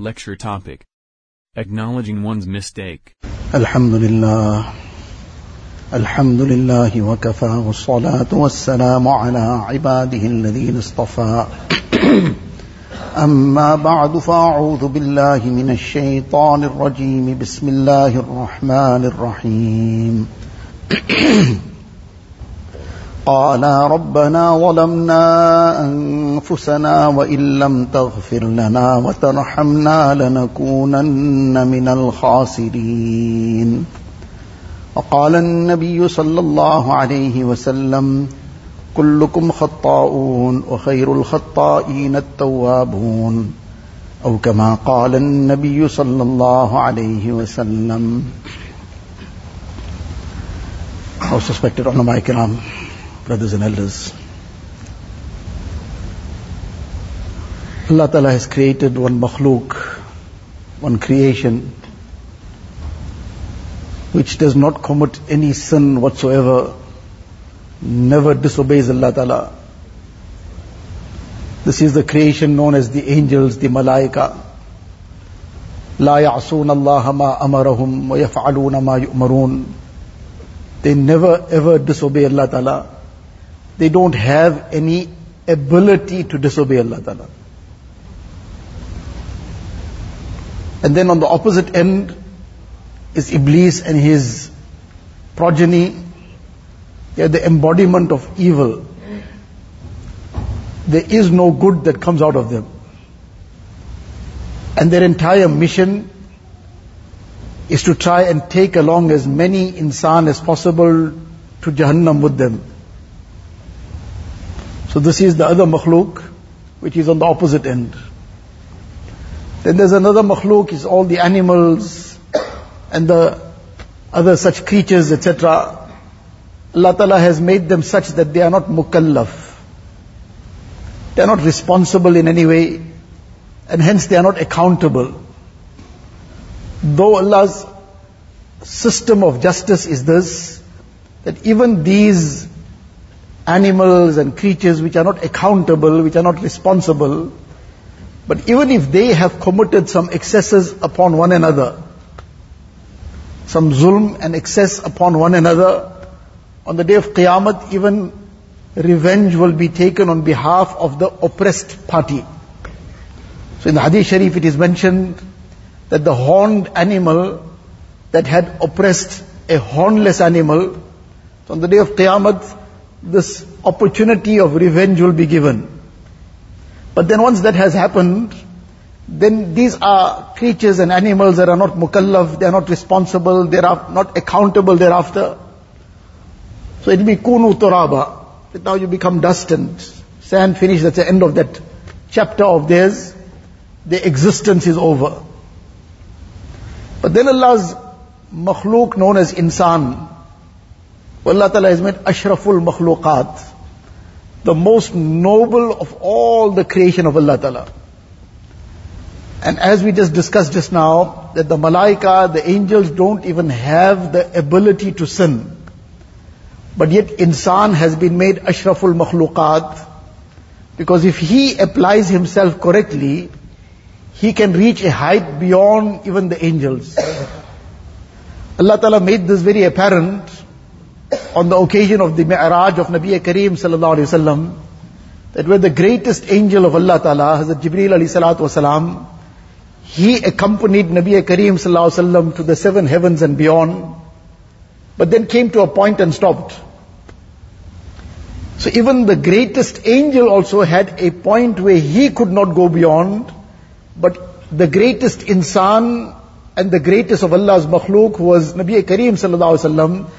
Lecture topic Acknowledging one's mistake. الحمد لله الحمد لله وكفى والصلاة والسلام على عباده الذين اصطفى أما بعد فأعوذ بالله من الشيطان الرجيم بسم الله الرحمن الرحيم قالا ربنا ظلمنا أنفسنا وإن لم تغفر لنا وترحمنا لنكونن من الخاسرين. وقال النبي صلى الله عليه وسلم كلكم خطاؤون وخير الخطائين التوابون. أو كما قال النبي صلى الله عليه وسلم. Most respected ulama kiram, brothers and elders. Allah Ta'ala has created one makhluk, one creation, which does not commit any sin whatsoever, never disobeys Allah Ta'ala. This is the creation known as the angels, the malaika. لا يعصون الله ما أمرهم ويفعلون ما يؤمرون They never ever disobey Allah Ta'ala. They don't have any ability to disobey Allah Ta'ala. And then on the opposite end is Iblis and his progeny. They are the embodiment of evil. There is no good that comes out of them. And their entire mission is to try and take along as many insan as possible to Jahannam with them. So this is the other makhluk, which is on the opposite end. Then there's another makhluk, is all the animals and the other such creatures, etc. Allah Ta'ala has made them such that they are not mukallaf. They are not responsible in any way, and hence they are not accountable. Though Allah's system of justice is this, that even these animals and creatures which are not accountable, which are not responsible, but even if they have committed some excesses upon one another, some zulm and excess upon one another, on the day of Qiyamah, even revenge will be taken on behalf of the oppressed party. So in the Hadith Sharif it is mentioned that the horned animal that had oppressed a hornless animal, so on the day of Qiyamah, this opportunity of revenge will be given. But then once that has happened, then these are creatures and animals that are not mukallaf, they are not responsible, they are not accountable thereafter. So it will be kunu turaba. That now you become dust and sand finish, that's the end of that chapter of theirs. Their existence is over. But then Allah's makhluk known as insan, Allah Ta'ala has made ashraful makhluqat, the most noble of all the creation of Allah Ta'ala. And as we just discussed just now, that the malaika, the angels don't even have the ability to sin. But yet insan has been made ashraful makhluqat, because if he applies himself correctly, he can reach a height beyond even the angels. Allah Ta'ala made this very apparent on the occasion of the Mi'raj of Nabi Kareem sallallahu alayhi wasallam, that where the greatest angel of Allah Ta'ala, Hazrat Jibreel alayhi salatu wasalam, he accompanied Nabi Kareem sallallahu alayhi wasallam to the seven heavens and beyond, but then came to a point and stopped. So even the greatest angel also had a point where he could not go beyond, but the greatest insan and the greatest of Allah's makhluk was Nabi Kareem sallallahu alaihi wasallam,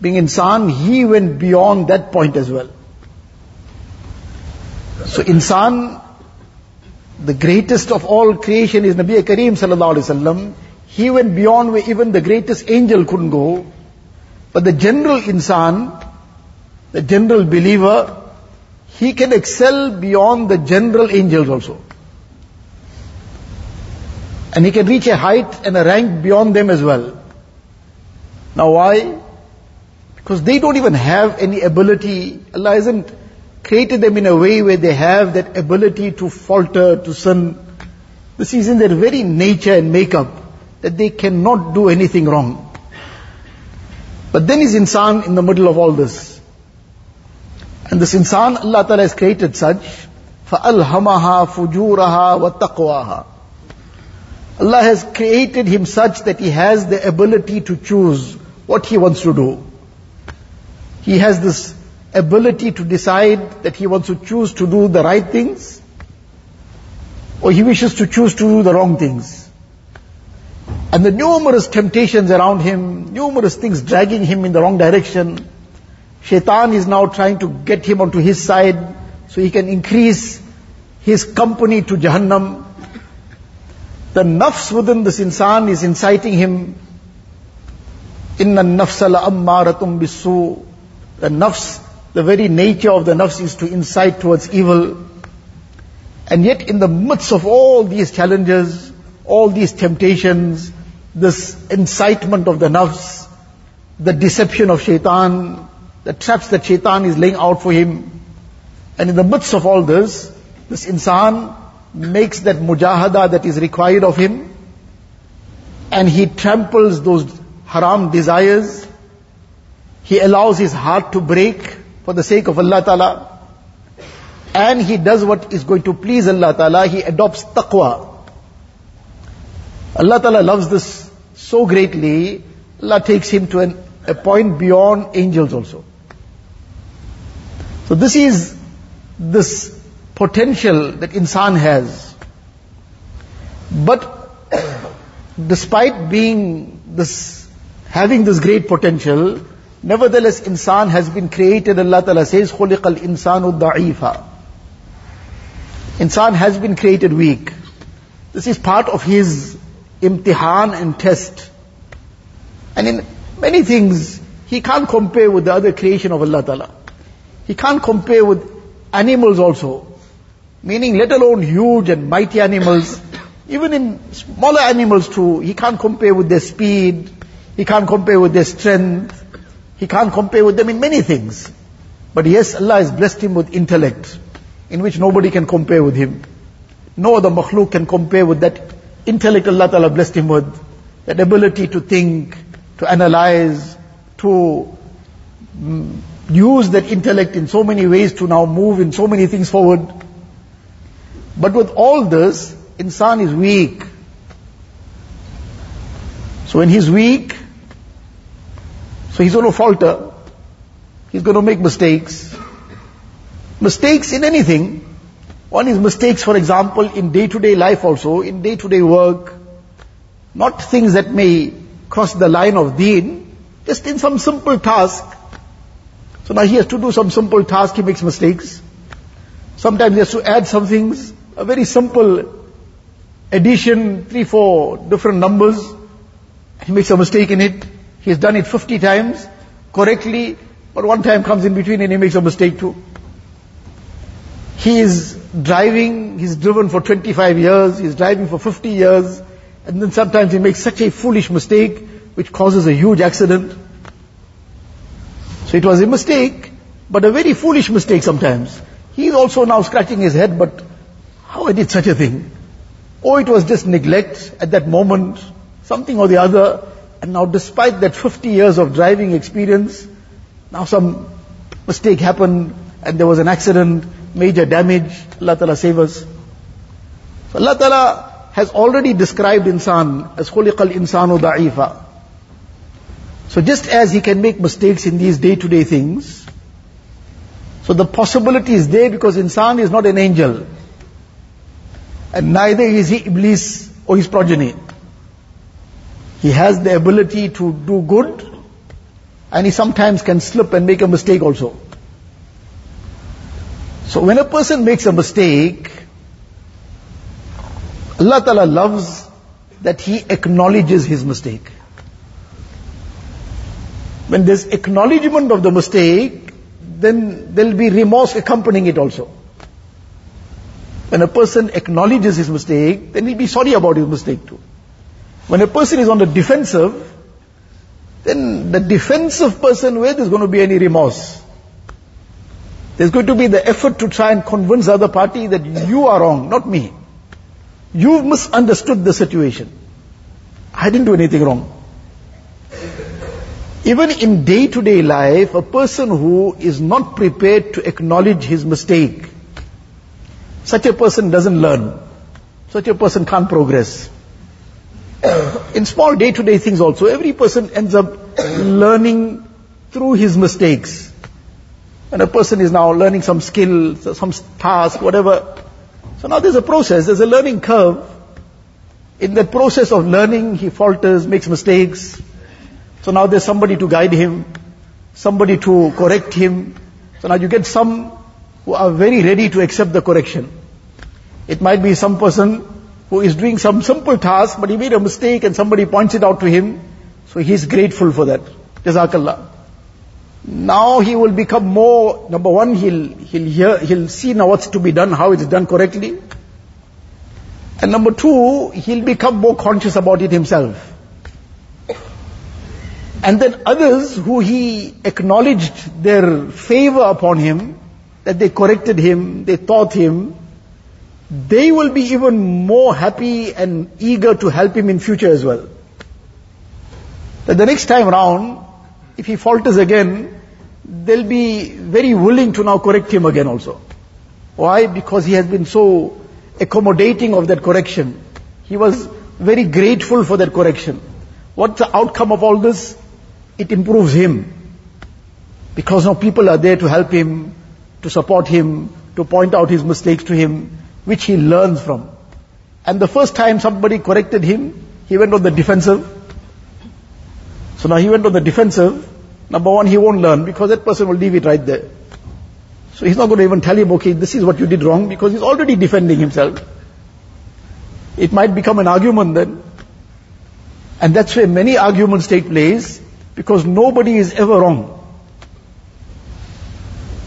being insan, he went beyond that point as well. So insan, the greatest of all creation is Nabi Kareem sallallahu alaihi wasallam. He went beyond where even the greatest angel couldn't go. But the general insan, the general believer, he can excel beyond the general angels also. And he can reach a height and a rank beyond them as well. Now why? Because they don't even have any ability. Allah hasn't created them in a way where they have that ability to falter, to sin. This is in their very nature and makeup that they cannot do anything wrong. But then is insan in the middle of all this. And this insan, Allah Ta'ala has created such, فَأَلْهَمَهَا فُجُورَهَا وَتَقْوَاهَا Allah has created him such that he has the ability to choose what he wants to do. He has this ability to decide that he wants to choose to do the right things or he wishes to choose to do the wrong things. And the numerous temptations around him, numerous things dragging him in the wrong direction. Shaitan is now trying to get him onto his side so he can increase his company to Jahannam. The nafs within this insan is inciting him. Inna nafsa la ammaratum bisu. The nafs, the very nature of the nafs is to incite towards evil. And yet in the midst of all these challenges, all these temptations, this incitement of the nafs, the deception of shaitan, the traps that shaitan is laying out for him, and in the midst of all this, this insan makes that mujahada that is required of him, and he tramples those haram desires, he allows his heart to break for the sake of Allah Ta'ala, and he does what is going to please Allah Ta'ala, he adopts taqwa. Allah Ta'ala loves this so greatly, Allah takes him to an, a point beyond angels also. So this is this potential that insan has. But despite being this, having this great potential, nevertheless insan has been created, Allah Ta'ala says, خُلِقَ الْإِنسَانُ ضَعِيفًا Insan has been created weak. This is part of his imtihan and test. And in many things, he can't compare with the other creation of Allah Ta'ala. He can't compare with animals also. Meaning, let alone huge and mighty animals. Even in smaller animals too, he can't compare with their speed. He can't compare with their strength. He can't compare with them in many things. But yes, Allah has blessed him with intellect in which nobody can compare with him. No other makhluk can compare with that intellect Allah Ta'ala blessed him with. That ability to think, to analyze, to mm, use that intellect in so many ways to now move in so many things forward. But with all this, insan is weak. So when he's weak, so he's going to falter. He's going to make mistakes. Mistakes in anything. One is mistakes, for example, in day-to-day life also, in day-to-day work. Not things that may cross the line of deen, just in some simple task. So now he has to do some simple task, he makes mistakes. Sometimes he has to add some things, a very simple addition, three, four different numbers. He makes a mistake in it. He has done it 50 times correctly, but one time comes in between and he makes a mistake too. He is driving, he's driven for 25 years, he's driving for 50 years, and then sometimes he makes such a foolish mistake which causes a huge accident. So it was a mistake, but a very foolish mistake sometimes. He is also now scratching his head, but how I did such a thing? Or it was just neglect at that moment, something or the other, and now despite that 50 years of driving experience, now some mistake happened, and there was an accident, major damage, Allah Ta'ala save us. So Allah Ta'ala has already described insan as خُلِقَ الْإِنسَانُ ضَعِيفًا So just as he can make mistakes in these day-to-day things, so the possibility is there because insan is not an angel. And neither is he Iblis or his progeny. He has the ability to do good, and he sometimes can slip and make a mistake also. So when a person makes a mistake, Allah Ta'ala loves that he acknowledges his mistake. When there's acknowledgement of the mistake, then there'll be remorse accompanying it also. When a person acknowledges his mistake, then he'll be sorry about his mistake too. When a person is on the defensive, then the defensive person, where there's going to be any remorse? There's going to be the effort to try and convince the other party that you are wrong, not me. You've misunderstood the situation. I didn't do anything wrong. Even in day-to-day life, a person who is not prepared to acknowledge his mistake, such a person doesn't learn. Such a person can't progress. In small day-to-day things also, every person ends up learning through his mistakes. When a person is now learning some skill, some task, whatever. So now there's a process, there's a learning curve. In that process of learning, he falters, makes mistakes. So now there's somebody to guide him, somebody to correct him. So now you get some who are very ready to accept the correction. It might be some person who is doing some simple task, but he made a mistake and somebody points it out to him. So he's grateful for that. Jazakallah. Now he will become more, number one, he'll, he'll hear, he'll see now what's to be done, how it's done correctly. And number two, he'll become more conscious about it himself. And then others who he acknowledged their favor upon him, that they corrected him, they taught him, they will be even more happy and eager to help him in future as well. That the next time round, if he falters again, they'll be very willing to now correct him again also. Why? Because he has been so accommodating of that correction. He was very grateful for that correction. What's the outcome of all this? it improves him. Because now people are there to help him, to support him, to point out his mistakes to him, which he learns from. And the first time somebody corrected him, he went on the defensive. So now he went on the defensive. Number one, he won't learn because that person will leave it right there. So he's not going to even tell him, okay, this is what you did wrong because he's already defending himself. It might become an argument then. And that's where many arguments take place because nobody is ever wrong.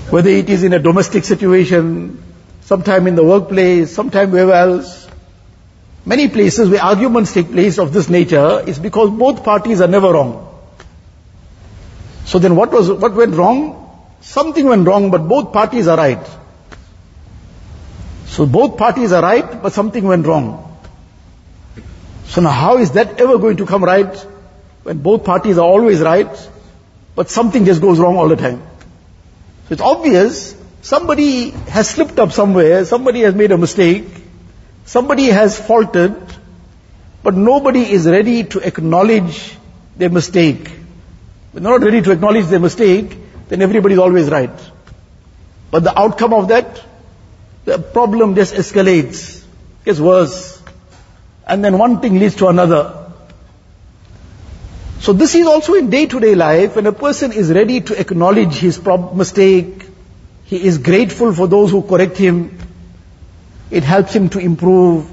Whether it is in a domestic situation, sometime in the workplace, sometime wherever else. Many places where arguments take place of this nature is because both parties are never wrong. So then what was, what went wrong? Something went wrong, but both parties are right. So both parties are right, but something went wrong. So now how is that ever going to come right? when both parties are always right, but something just goes wrong all the time. So it's obvious somebody has slipped up somewhere, somebody has made a mistake, somebody has faltered, but nobody is ready to acknowledge their mistake. When they're not ready to acknowledge their mistake, then everybody is always right. But the outcome of that, the problem just escalates, gets worse. And then one thing leads to another. So this is also in day-to-day life, when a person is ready to acknowledge his mistake, he is grateful for those who correct him, it helps him to improve,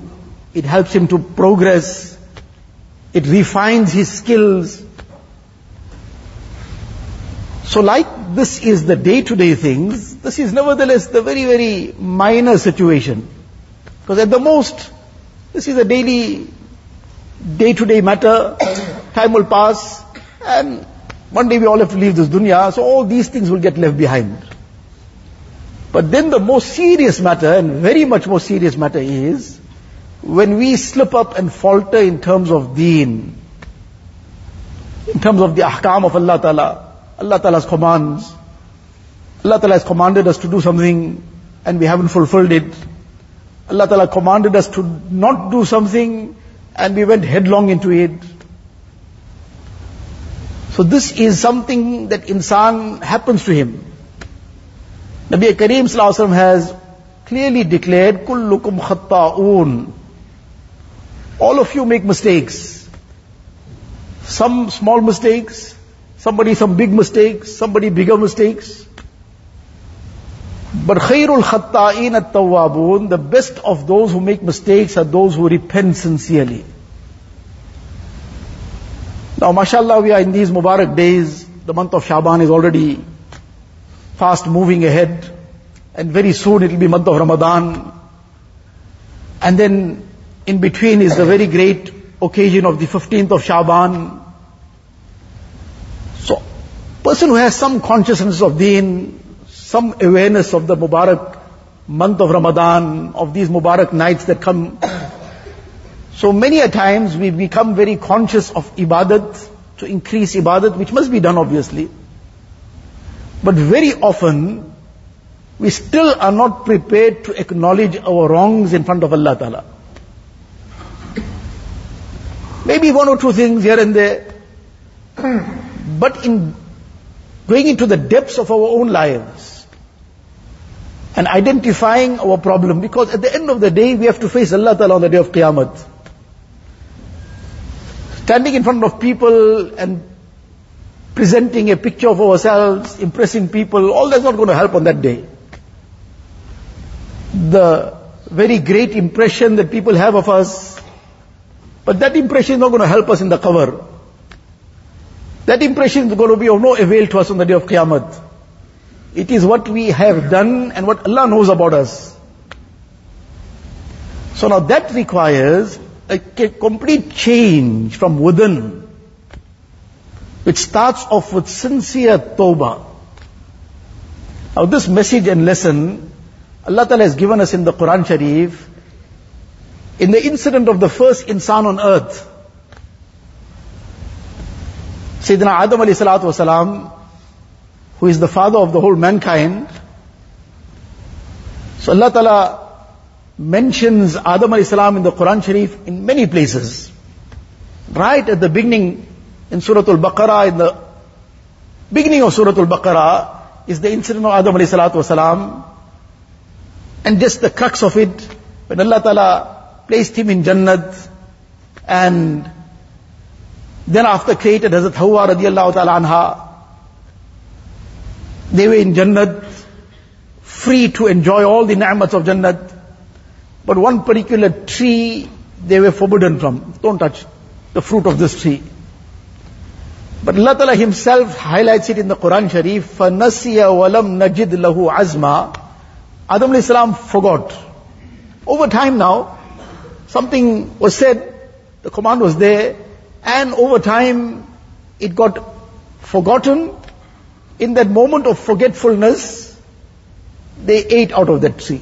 it helps him to progress, it refines his skills. So like this is the day-to-day things, this is nevertheless the very, very minor situation. Because at the most, this is a daily, day-to-day matter. Time will pass, and one day we all have to leave this dunya, so all these things will get left behind. But then the most serious matter, and very much more serious matter is, when we slip up and falter in terms of deen, in terms of the ahkam of Allah Ta'ala, Allah Ta'ala's commands, Allah Ta'ala has commanded us to do something and we haven't fulfilled it. Allah Ta'ala commanded us to not do something and we went headlong into it. So this is something that insan happens to him. Nabi Kareem Sallallahu has clearly declared, Kullukum khatta'oon. All of you make mistakes. Some small mistakes, somebody some big mistakes, somebody bigger mistakes. But khairul khatta'in at tawwabun, the best of those who make mistakes are those who repent sincerely. Now, mashallah, we are in these Mubarak days. The month of Shaban is already fast moving ahead. And very soon it will be month of Ramadan. And then in between is the very great occasion of the 15th of Shaban. So, person who has some consciousness of deen, some awareness of the Mubarak month of Ramadan, of these Mubarak nights that come, So many a times we become very conscious of ibadat, to increase ibadat, which must be done obviously. But very often, we still are not prepared to acknowledge our wrongs in front of Allah Ta'ala. Maybe one or two things here and there. But in going into the depths of our own lives and identifying our problem, because at the end of the day, we have to face Allah Ta'ala on the day of Qiyamah. Standing in front of people and presenting a picture of ourselves, impressing people, all that's not going to help on that day. The very great impression that people have of us, but that impression is not going to help us in the qabr. That impression is going to be of no avail to us on the day of Qiyamah. It is what we have done and what Allah knows about us. So now that requires a complete change from within, which starts off with sincere tawbah. Now this message and lesson, Allah Ta'ala has given us in the Quran Sharif, in the incident of the first insan on earth. Sayyidina Adam alayhi salatu wasalam, who is the father of the whole mankind. So Allah Ta'ala mentions Adam alayhi salam in the Quran Sharif in many places. Right at the beginning in Surah Al-Baqarah, in the beginning of Surah Al-Baqarah is the incident of Adam alayhi salatu. And just the crux of it, when Allah Ta'ala placed him in Jannat and then after created Hazrat Hawa radiallahu ta'ala anha, they were in Jannat, free to enjoy all the ni'mats of Jannat. But one particular tree they were forbidden from. Don't touch the fruit of this tree. But Allah Ta'ala Himself highlights it in the Quran Sharif, فَنَسِيَ وَلَمْ نَجِدْ لَهُ عَزْمًا Adam alayhi salam forgot. Over time now, something was said, the command was there, and over time it got forgotten. In that moment of forgetfulness, they ate out of that tree.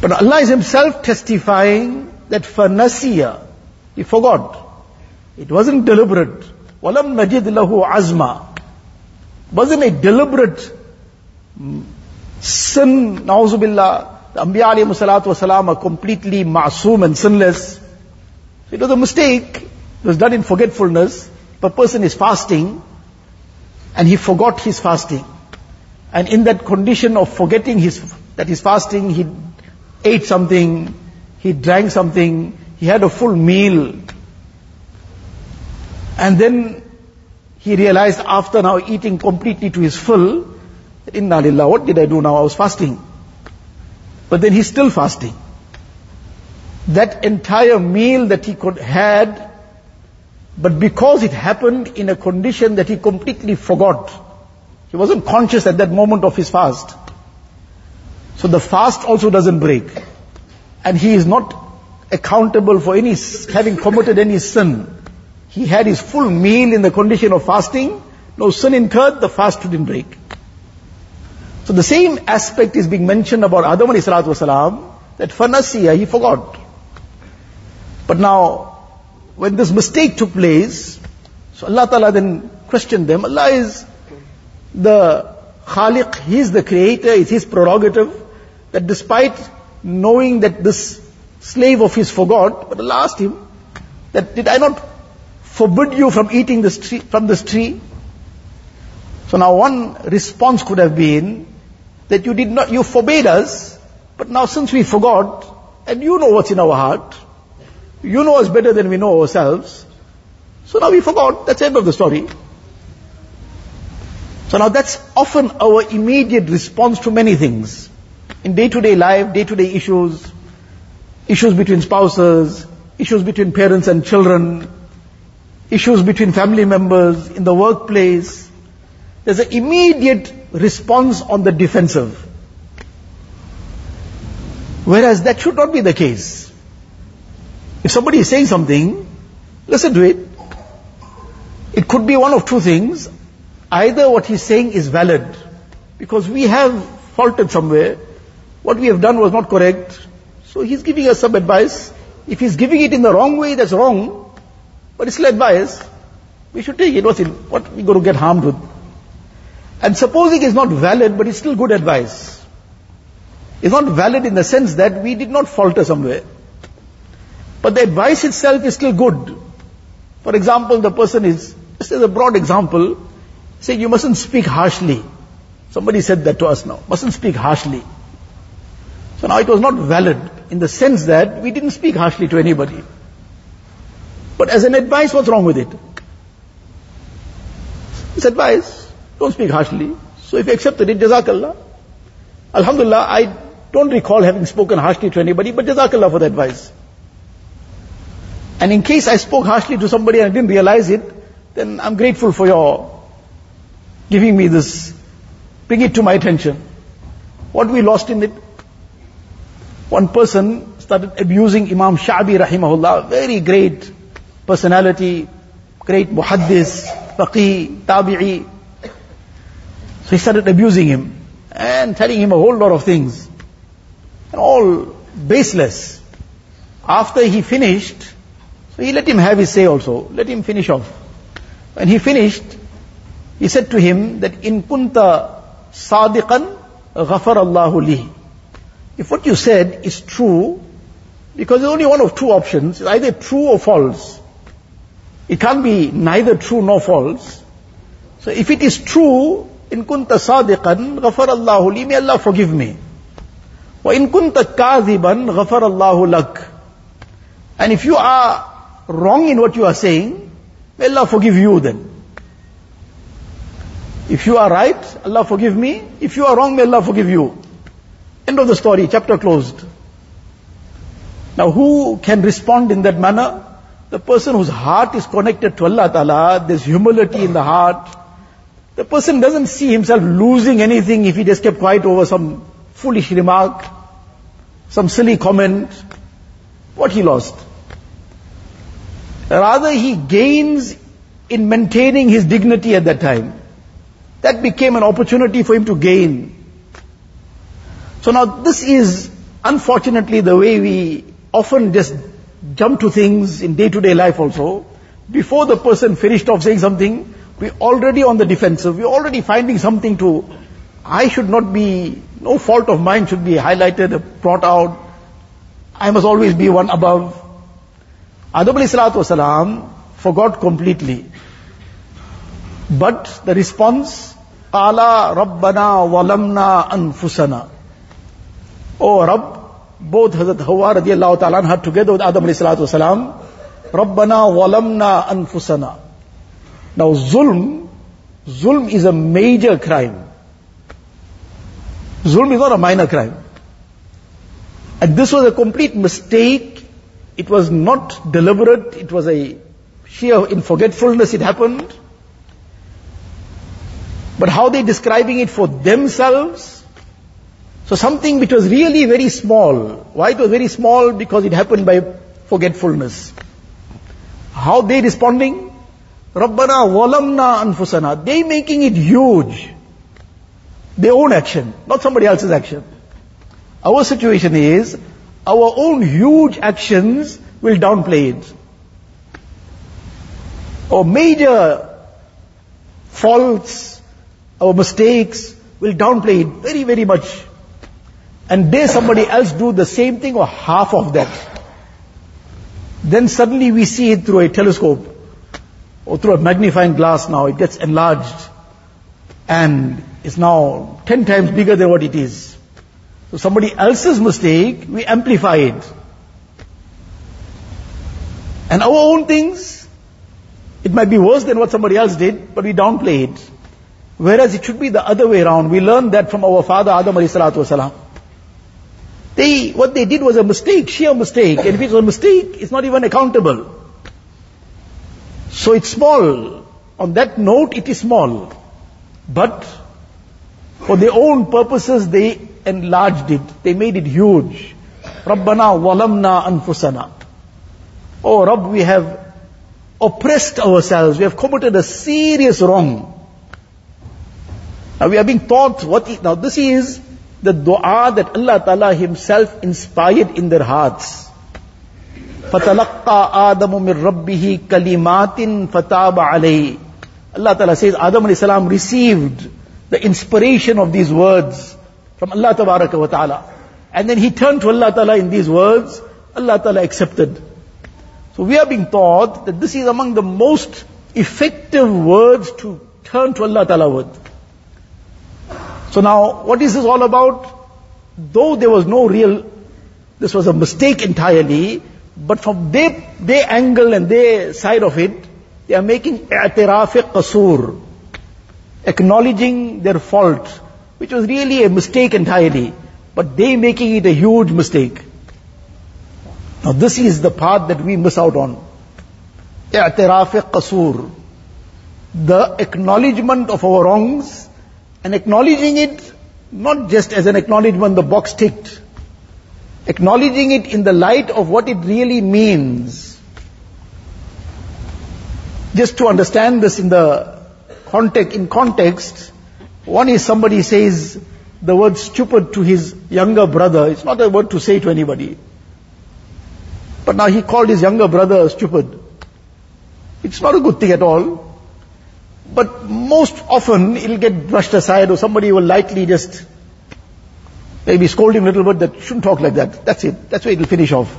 But Allah is Himself testifying that fanasiya, He forgot. It wasn't deliberate. Walam najid lahu azma. Wasn't a deliberate mm, sin, na'uzubillah. The Anbiya alayhi salatu wasalam are completely ma'soom and sinless. So It was a mistake. It was done in forgetfulness. If a person is fasting and he forgot his fasting. And in that condition of forgetting his, that he's fasting, he ate something, he drank something, he had a full meal. And then he realized after now eating completely to his full, Inna lillah, what did I do now? I was fasting. But then he's still fasting. That entire meal that he could had, but because it happened in a condition that he completely forgot, he wasn't conscious at that moment of his fast. So the fast also doesn't break. And he is not accountable for any, having committed any sin. He had his full meal in the condition of fasting, no sin incurred, the fast didn't break. So the same aspect is being mentioned about Adam alayhi salatu wasalam, that fanasiya, he forgot. But now, when this mistake took place, so Allah Ta'ala then questioned them, Allah is the Khaliq, He is the creator, it's His prerogative, that despite knowing that this slave of his forgot, but Allah asked him, that did I not forbid you from eating this tree, from this tree? So now one response could have been that you did not, you forbade us, but now since we forgot, and you know what's in our heart, you know us better than we know ourselves, so now we forgot, that's the end of the story. So now that's often our immediate response to many things. In day-to-day life, day-to-day issues, issues between spouses, issues between parents and children, issues between family members, in the workplace, there's an immediate response on the defensive. Whereas that should not be the case. If somebody is saying something, listen to it. It could be one of two things. Either what he's saying is valid, because we have faulted somewhere, what we have done was not correct, so he's giving us some advice, If he's giving it in the wrong way, that's wrong. But it's still advice. We should take it. What's in, what we going to get harmed with? And supposing it's not valid, but it's still good advice. It's not valid in the sense that we did not falter somewhere. But the advice itself is still good. For example, the person is, this is a broad example, saying you mustn't speak harshly. Somebody said that to us now. Mustn't speak harshly. So now it was not valid in the sense that we didn't speak harshly to anybody. But as an advice, what's wrong with it? It's advice. Don't speak harshly. So if you accepted it, Jazakallah. Alhamdulillah, I don't recall having spoken harshly to anybody, but Jazakallah for the advice. And in case I spoke harshly to somebody and I didn't realize it, then I'm grateful for your giving me this, bring it to my attention. What we lost in it? One person started abusing Imam Sha'bi rahimahullah, very great personality, great muhaddis, faqih, tabi'i. So he started abusing him and telling him a whole lot of things. All baseless. After he finished, so he let him have his say also. Let him finish off. When he finished, he said to him that in kunta sadiqan ghafar Allahu li. If what you said is true, because there's only one of two options, it's either true or false. It can't be neither true nor false. So if it is true, in kunta sadiqan ghafar Allahu li, may Allah forgive me. Wa in kunta kadhiban ghafar Allahu lak. And if you are wrong in what you are saying, may Allah forgive you then. If you are right, Allah forgive me. If you are wrong, may Allah forgive you. End of the story, chapter closed. Now who can respond in that manner? The person whose heart is connected to Allah Ta'ala, there's humility in the heart. The person doesn't see himself losing anything if he just kept quiet over some foolish remark, some silly comment. What he lost? Rather, he gains in maintaining his dignity at that time. That became an opportunity for him to gain. So now this is unfortunately the way we often just jump to things in day-to-day life also. Before the person finished off saying something, we're already on the defensive. We're already finding something to, I should not be, no fault of mine should be highlighted, brought out. I must always be one above. Adam wasalam forgot completely. But the response, Qala Rabbana walamna anfusana. Oh Rabb, both Hazrat Hawa radiallahu ta'ala had together with Adam salatu wasalam, Rabbana walamna anfusana. Now zulm, zulm is a major crime. Zulm is not a minor crime. And this was a complete mistake it was not deliberate, it was a sheer in forgetfulness it happened. But how they describing it for themselves? So something which was really very small. Why it was very small? Because it happened by forgetfulness. How they responding? Rabbana walamna anfusana. They making it huge. Their own action, not somebody else's action. Our situation is, our own huge actions will downplay it. Our major faults, our mistakes will downplay it very, very much. And dare somebody else do the same thing or half of that. Then suddenly we see it through a telescope or through a magnifying glass now. It gets enlarged and is now ten times bigger than what it is. So somebody else's mistake, we amplify it. And our own things, it might be worse than what somebody else did, but we downplay it. Whereas it should be the other way around. We learn that from our father Adam alayhi salatu wasalam. They, what they did was a mistake, sheer mistake. And if it's a mistake, it's not even accountable. So it's small. On that note, it is small. But for their own purposes, they enlarged it. They made it huge. Rabbana walamna anfusana. Oh Rabb, we have oppressed ourselves. We have committed a serious wrong. Now we are being taught what, now this is the dua that Allah Ta'ala Himself inspired in their hearts. فَتَلَقَّى آدَمُ مِنْ رَبِّهِ كَلِمَاتٍ فَتَابَ عَلَيْهِ Allah Ta'ala says Adam alayhi salam received the inspiration of these words from Allah Tabaraka wa Ta'ala. And then he turned to Allah Ta'ala in these words, Allah Ta'ala accepted. So we are being taught that this is among the most effective words to turn to Allah Ta'ala with. So now, what is this all about? Though there was no real, this was a mistake entirely, but from their, their angle and their side of it, they are making i'tiraf qasur, acknowledging their fault, which was really a mistake entirely, but they making it a huge mistake. Now this is the part that we miss out on. I'tiraf qasur. The acknowledgement of our wrongs and acknowledging it not just as an acknowledgement, the box ticked. Acknowledging it in the light of what it really means. Just to understand this in the context, in context, one is somebody says the word stupid to his younger brother. It's not a word to say to anybody. But now he called his younger brother stupid. It's not a good thing at all. But most often it'll get brushed aside or somebody will lightly just maybe scold him a little bit that shouldn't talk like that. That's it. That's where it'll finish off.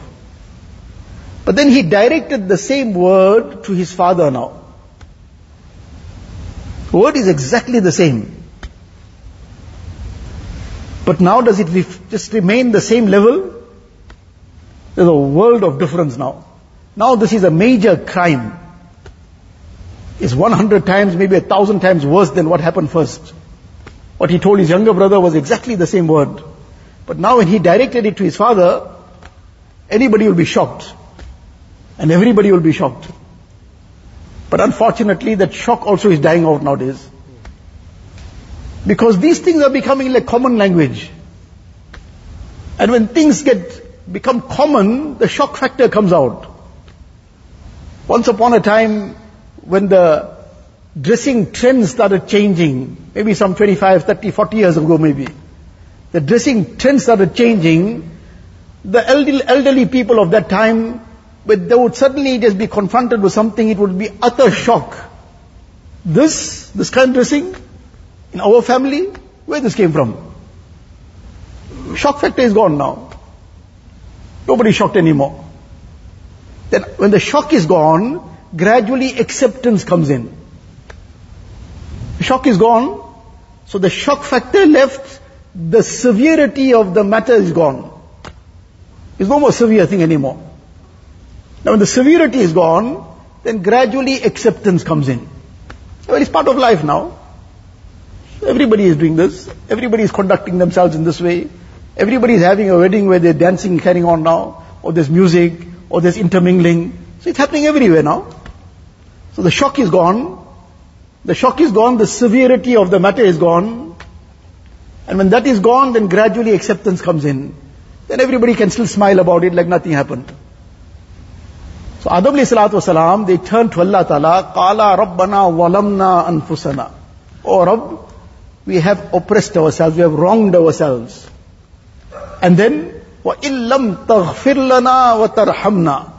But then he directed the same word to his father now. The word is exactly the same. But now does it just remain the same level? There's a world of difference now. Now this is a major crime is 100 times, maybe a thousand times worse than what happened first. What he told his younger brother was exactly the same word. But now when he directed it to his father, anybody will be shocked. And everybody will be shocked. But unfortunately, that shock also is dying out nowadays. Because these things are becoming like common language. And when things get, become common, the shock factor comes out. Once upon a time, when the dressing trends started changing, maybe some 25, 30, 40 years ago maybe, the dressing trends started changing, the elderly, elderly people of that time, but they would suddenly just be confronted with something, it would be utter shock. This, this kind of dressing, in our family, where this came from? Shock factor is gone now. Nobody shocked anymore. Then when the shock is gone, gradually acceptance comes in. The shock is gone, so the shock factor left, the severity of the matter is gone. It's no more severe thing anymore. Now when the severity is gone, then gradually acceptance comes in. Well, it's part of life now. Everybody is doing this. Everybody is conducting themselves in this way. Everybody is having a wedding where they're dancing, carrying on now, or there's music, or there's intermingling. So it's happening everywhere now. So the shock is gone. The shock is gone, the severity of the matter is gone. And when that is gone, then gradually acceptance comes in. Then everybody can still smile about it like nothing happened. So Adam salatu wasalam, they turned to Allah Ta'ala, Qala Rabbana walamna anfusana. Oh Rabb, we have oppressed ourselves, we have wronged ourselves. And then, وَإِلَّمْ تَغْفِرْ لَنَا وَتَرْحَمْنَا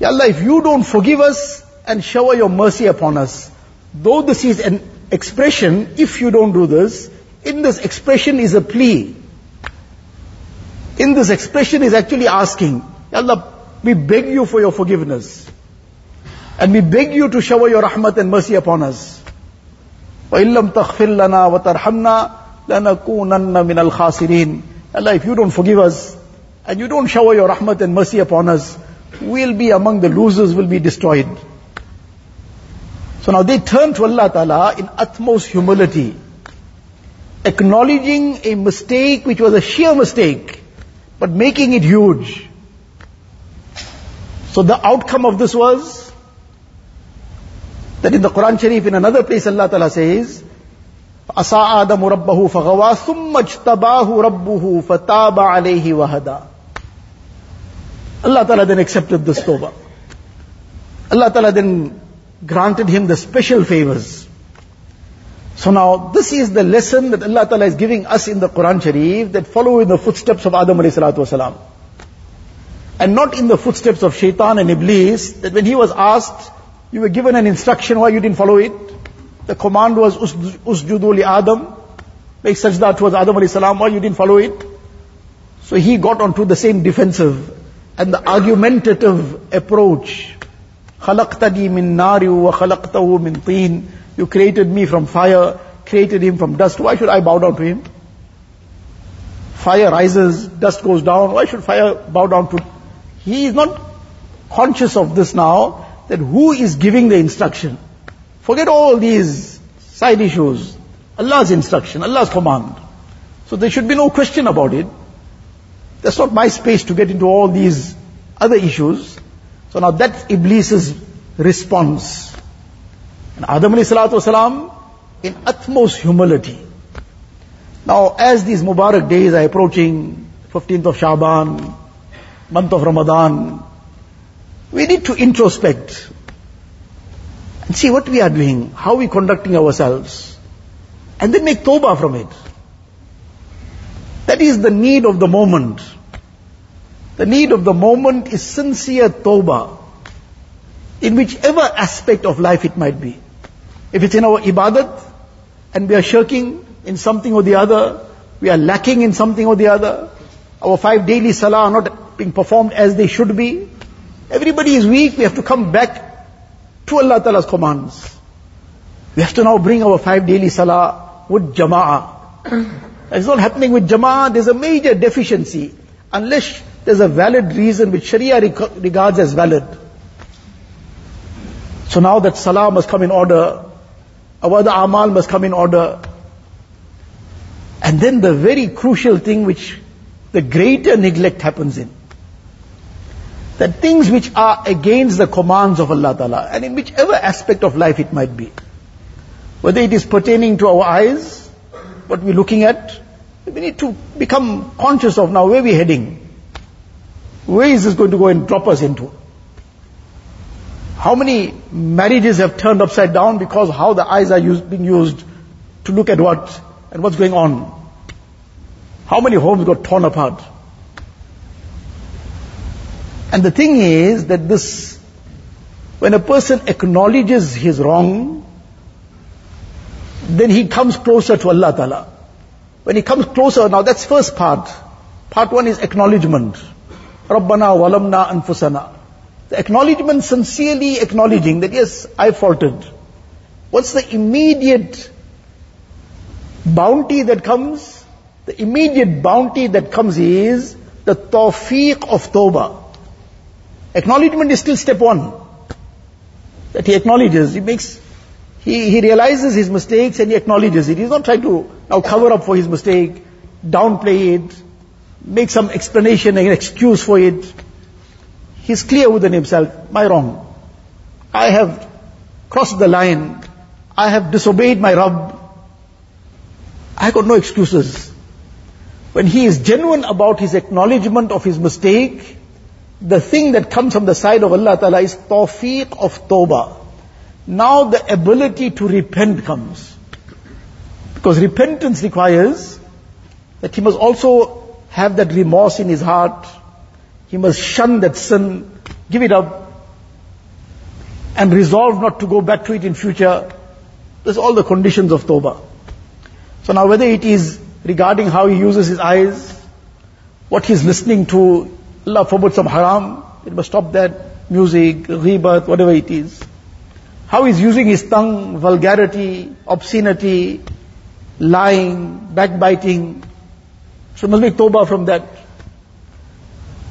Ya Allah, if you don't forgive us, and shower your mercy upon us. Though this is an expression, if you don't do this, in this expression is a plea. In this expression is actually asking, Allah, we beg you for your forgiveness. And we beg you to shower your rahmat and mercy upon us. وَإِلَّمْ تَغْفِرْ لَنَا وَتَرْحَمْنَا لَنَكُونَنَّ مِنَ الْخَاسِرِينَ Allah, if you don't forgive us, and you don't shower your rahmat and mercy upon us, we'll be among the losers, will be destroyed. So now they turn to Allah Ta'ala in utmost humility, acknowledging a mistake which was a sheer mistake, but making it huge. So the outcome of this was that in the Quran Sharif, in another place, Allah Ta'ala says, "Asa آدَمُ رَبَّهُ فَغَوَىٰ ثُمَّ rabbuhu fataba فَتَابَ عَلَيْهِ Allah Ta'ala then accepted this tawbah. Allah Ta'ala then granted him the special favors. So now, this is the lesson that Allah Ta'ala is giving us in the Quran Sharif that follow in the footsteps of Adam alayhi salatu wasalam. and not in the footsteps of shaitan and iblis, that when he was asked, you were given an instruction, why you didn't follow it? The command was, usjudu li Adam, make sajda towards Adam alayhi salam, why you didn't follow it? So he got onto the same defensive and the argumentative approach. خَلَقْتَنِي مِن نَارِ وَخَلَقْتَهُ مِن طِينٍ You created me from fire, created him from dust. Why should I bow down to him? Fire rises, dust goes down. Why should fire bow down to he is not conscious of this now, that who is giving the instruction. Forget all these side issues. Allah's instruction, Allah's command. So there should be no question about it. That's not my space to get into all these other issues. So now that's Iblis's response. And Adam wasalam, in utmost humility. Now as these Mubarak days are approaching, 15th of Shaban, month of Ramadan, we need to introspect and see what we are doing, how we conducting ourselves, and then make tawbah from it. That is the need of the moment. The need of the moment is sincere tawbah, in whichever aspect of life it might be. If it's in our ibadat, and we are shirking in something or the other, we are lacking in something or the other, our five daily salah are not being performed as they should be. Everybody is weak, we have to come back to Allah Ta'ala's commands. We have to now bring our five daily salah with jama'ah. It's not happening with jama'ah, there's a major deficiency. Unless there's a valid reason which Sharia regards as valid. So now that salah must come in order, our other amal must come in order. And then the very crucial thing which the greater neglect happens in that things which are against the commands of Allah Ta'ala, and in whichever aspect of life it might be, whether it is pertaining to our eyes, what we're looking at, we need to become conscious of now where we're heading. Where is this going to go and drop us into? How many marriages have turned upside down because how the eyes are used, being used to look at what and what's going on? How many homes got torn apart? And the thing is that this, when a person acknowledges his wrong, then he comes closer to Allah Ta'ala. When he comes closer, now that's first part. Part one is acknowledgement. Rabbana walamna anfusana. The acknowledgement, sincerely acknowledging that yes, I faltered. What's the immediate bounty that comes? The immediate bounty that comes is the tawfiq of tawbah. Acknowledgement is still step one. That he acknowledges, he makes, he, he realizes his mistakes and he acknowledges it. He's not trying to now cover up for his mistake, downplay it, make some explanation and excuse for it. He's clear within himself, my wrong. I have crossed the line. I have disobeyed my Rabb. I got no excuses. When he is genuine about his acknowledgement of his mistake, the thing that comes from the side of Allah Ta'ala is tawfiq of tawbah. Now the ability to repent comes. Because repentance requires that he must also have that remorse in his heart. He must shun that sin, give it up, and resolve not to go back to it in future. There's all the conditions of tawbah. So now whether it is regarding how he uses his eyes, what he's listening to, Allah forbid some haram, it must stop that. Music, ghibat, whatever it is. How he's using his tongue, vulgarity, obscenity, lying, backbiting. So must make tawbah from that.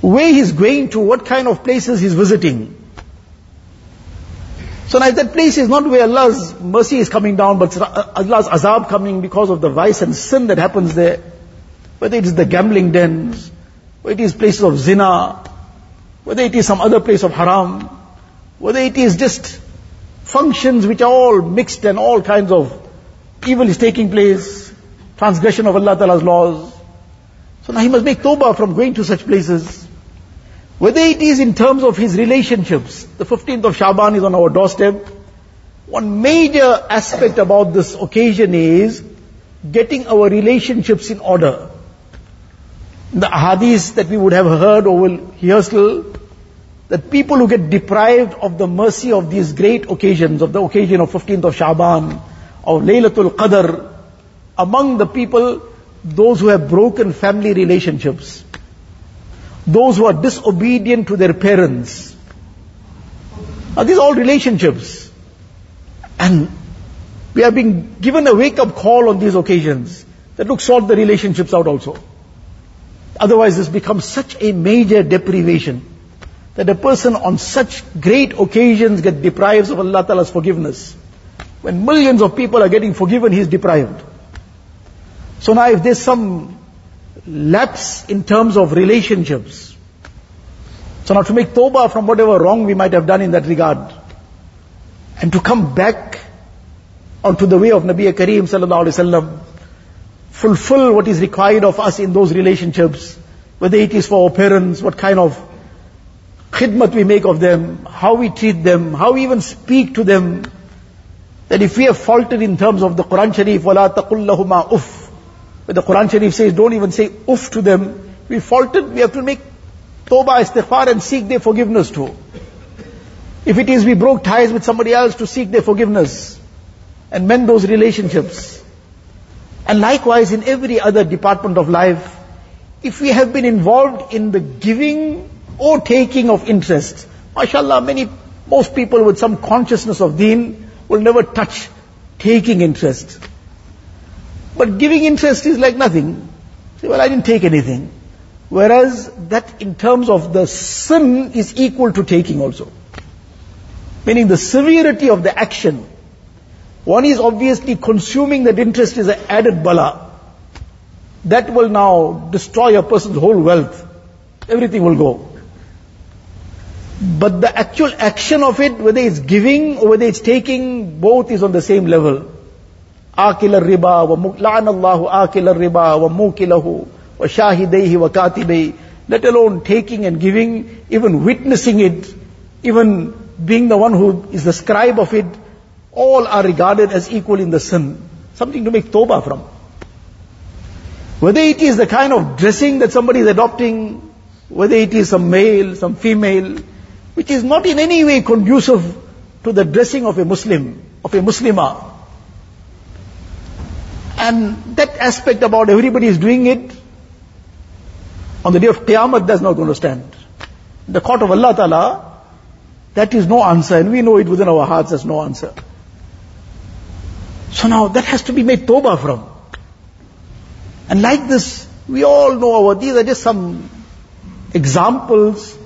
Where he's going to, what kind of places he's visiting. So now that place is not where Allah's mercy is coming down, but uh, Allah's azab coming because of the vice and sin that happens there. Whether it is the gambling dens, whether it is places of zina, whether it is some other place of haram, whether it is just functions which are all mixed and all kinds of evil is taking place, transgression of Allah Ta'ala's laws. So now he must make tawbah from going to such places. Whether it is in terms of his relationships, the 15th of Shaban is on our doorstep. One major aspect about this occasion is getting our relationships in order. The hadith that we would have heard or will hear still, that people who get deprived of the mercy of these great occasions, of the occasion of 15th of Shaban, of Laylatul Qadr, among the people, those who have broken family relationships, those who are disobedient to their parents. Now these are all relationships. And we are being given a wake up call on these occasions that look, sort the relationships out also. Otherwise this becomes such a major deprivation that a person on such great occasions get deprived of Allah Ta'ala's forgiveness. When millions of people are getting forgiven, he is deprived. So now if there's some lapse in terms of relationships, so now to make tawbah from whatever wrong we might have done in that regard, and to come back onto the way of Nabi Kareem sallallahu alaihi wasallam, fulfill what is required of us in those relationships, whether it is for our parents, what kind of khidmat we make of them, how we treat them, how we even speak to them, that if we have faulted in terms of the Quran Sharif, وَلَا تَقُلْ لَهُمَا uff, where the Quran Sharif says, don't even say uff to them, we faulted, we have to make tawbah, istighfar and seek their forgiveness too. If it is we broke ties with somebody else to seek their forgiveness and mend those relationships. And likewise in every other department of life, if we have been involved in the giving or taking of interest, mashallah, many, most people with some consciousness of deen will never touch taking interest. But giving interest is like nothing. Say, well, I didn't take anything. Whereas that in terms of the sin is equal to taking also. Meaning the severity of the action. One is obviously consuming that interest is an added bala. That will now destroy a person's whole wealth. Everything will go. But the actual action of it, whether it's giving or whether it's taking, both is on the same level. آكل الربا وملعن الله آكل الربا وموكله وشاهديه وكاتبيه let alone taking and giving, even witnessing it, even being the one who is the scribe of it, all are regarded as equal in the sin. Something to make tawbah from. Whether it is the kind of dressing that somebody is adopting, whether it is some male, some female, which is not in any way conducive to the dressing of a Muslim, of a Muslimah. and that aspect about everybody is doing it, on the day of Qiyamah, that's not going to stand. The court of Allah Ta'ala, that is no answer, and we know it within our hearts as no answer. So now that has to be made tawbah from. And like this, we all know our, these are just some examples.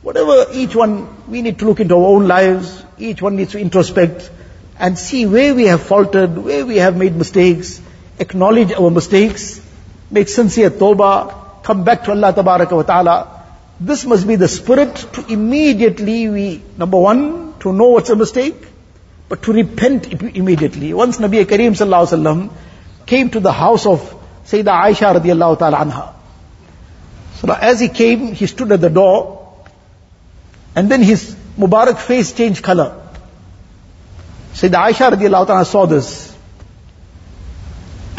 Whatever each one, we need to look into our own lives. Each one needs to introspect and see where we have faltered, where we have made mistakes, acknowledge our mistakes, make sincere tawbah, come back to Allah wa ta'ala. This must be the spirit to immediately we, number one, to know what's a mistake, but to repent immediately. Once Nabi Kareem sallallahu came to the house of Sayyidah Aisha radiallahu ta'ala anha. So as he came, he stood at the door, and then his Mubarak face changed color. Sayyidah Aisha radiallahu ta'ala saw this.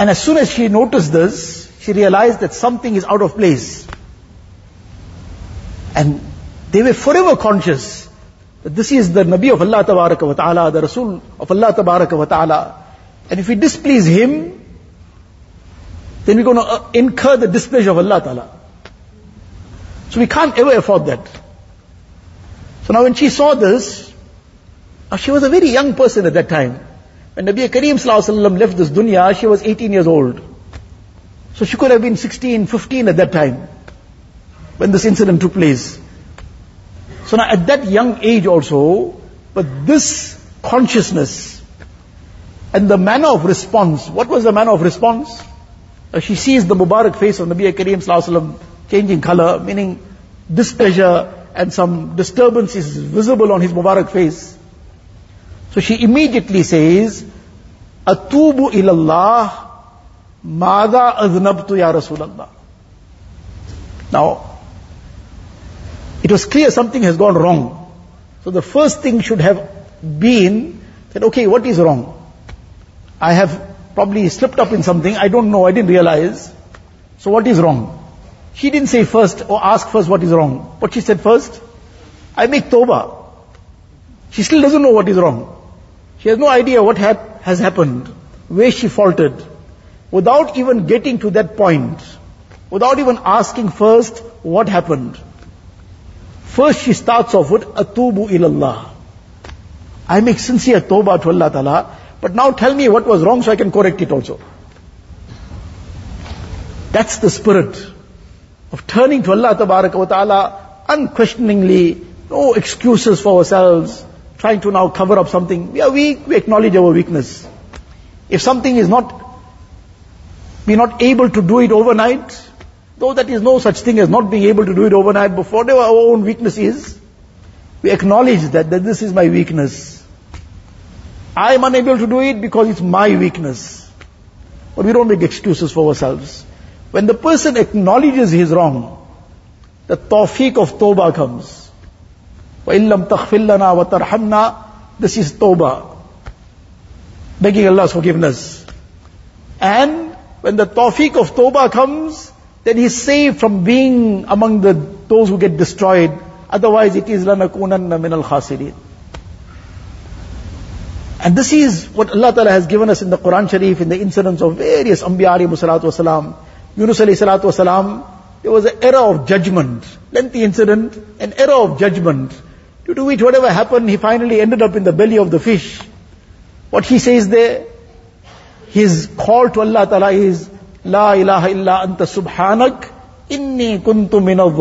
And as soon as she noticed this, she realized that something is out of place. And they were forever conscious that this is the Nabi of Allah Tabaraka wa Ta'ala, the Rasul of Allah Tabaraka wa Ta'ala. And if we displease him, then we're going to uh, incur the displeasure of Allah Ta'ala. So we can't ever afford that. So now when she saw this, she was a very young person at that time. When Nabi Kareem Sallallahu left this dunya, she was 18 years old. So she could have been 16, 15 at that time, when this incident took place. So now at that young age also, but this consciousness and the manner of response, what was the manner of response? Uh, she sees the Mubarak face of Nabi Kareem Sallallahu changing color, meaning displeasure and some disturbance is visible on his Mubarak face. So she immediately says, Atubu ilallah Mada aznabtu ya Rasulallah. Now, it was clear something has gone wrong. So the first thing should have been that, okay, what is wrong? I have probably slipped up in something, I don't know, I didn't realize. So what is wrong? She didn't say first or ask first what is wrong. What she said first? I make tawbah. She still doesn't know what is wrong. She has no idea what hap- has happened, where she faltered. Without even getting to that point, without even asking first what happened. First she starts off with atubu ilallah. I make sincere tawbah to Allah Ta'ala, but now tell me what was wrong so I can correct it also. That's the spirit of turning to Allah Ta'ala unquestioningly, no excuses for ourselves, trying to now cover up something. We are weak, we acknowledge our weakness. If something is not, we're not able to do it overnight, though that is no such thing as not being able to do it overnight, but whatever our own weakness is, we acknowledge that, that this is my weakness. I am unable to do it because it's my weakness. But we don't make excuses for ourselves. When the person acknowledges his wrong, the tawfiq of tawbah comes. وَإِن لَمْ تَغْفِرْ لَنَا وَتَرْحَمْنَا This is tawbah. Begging Allah's forgiveness. And when the tawfiq of tawbah comes, then he's saved from being among the those who get destroyed. Otherwise it is لَنَكُونَنَّ مِنَ الْخَاسِرِينَ and this is what Allah Ta'ala has given us in the Quran Sharif, in the incidents of various Anbiya alayhi salatu wasalam. Yunus alayhi salatu wasalam, there was an era of judgment, lengthy incident, an era of judgment. To which whatever happened, he finally ended up in the belly of the fish. What he says there, his call to Allah Ta'ala is, La ilaha illa anta subhanak, inni kuntu min al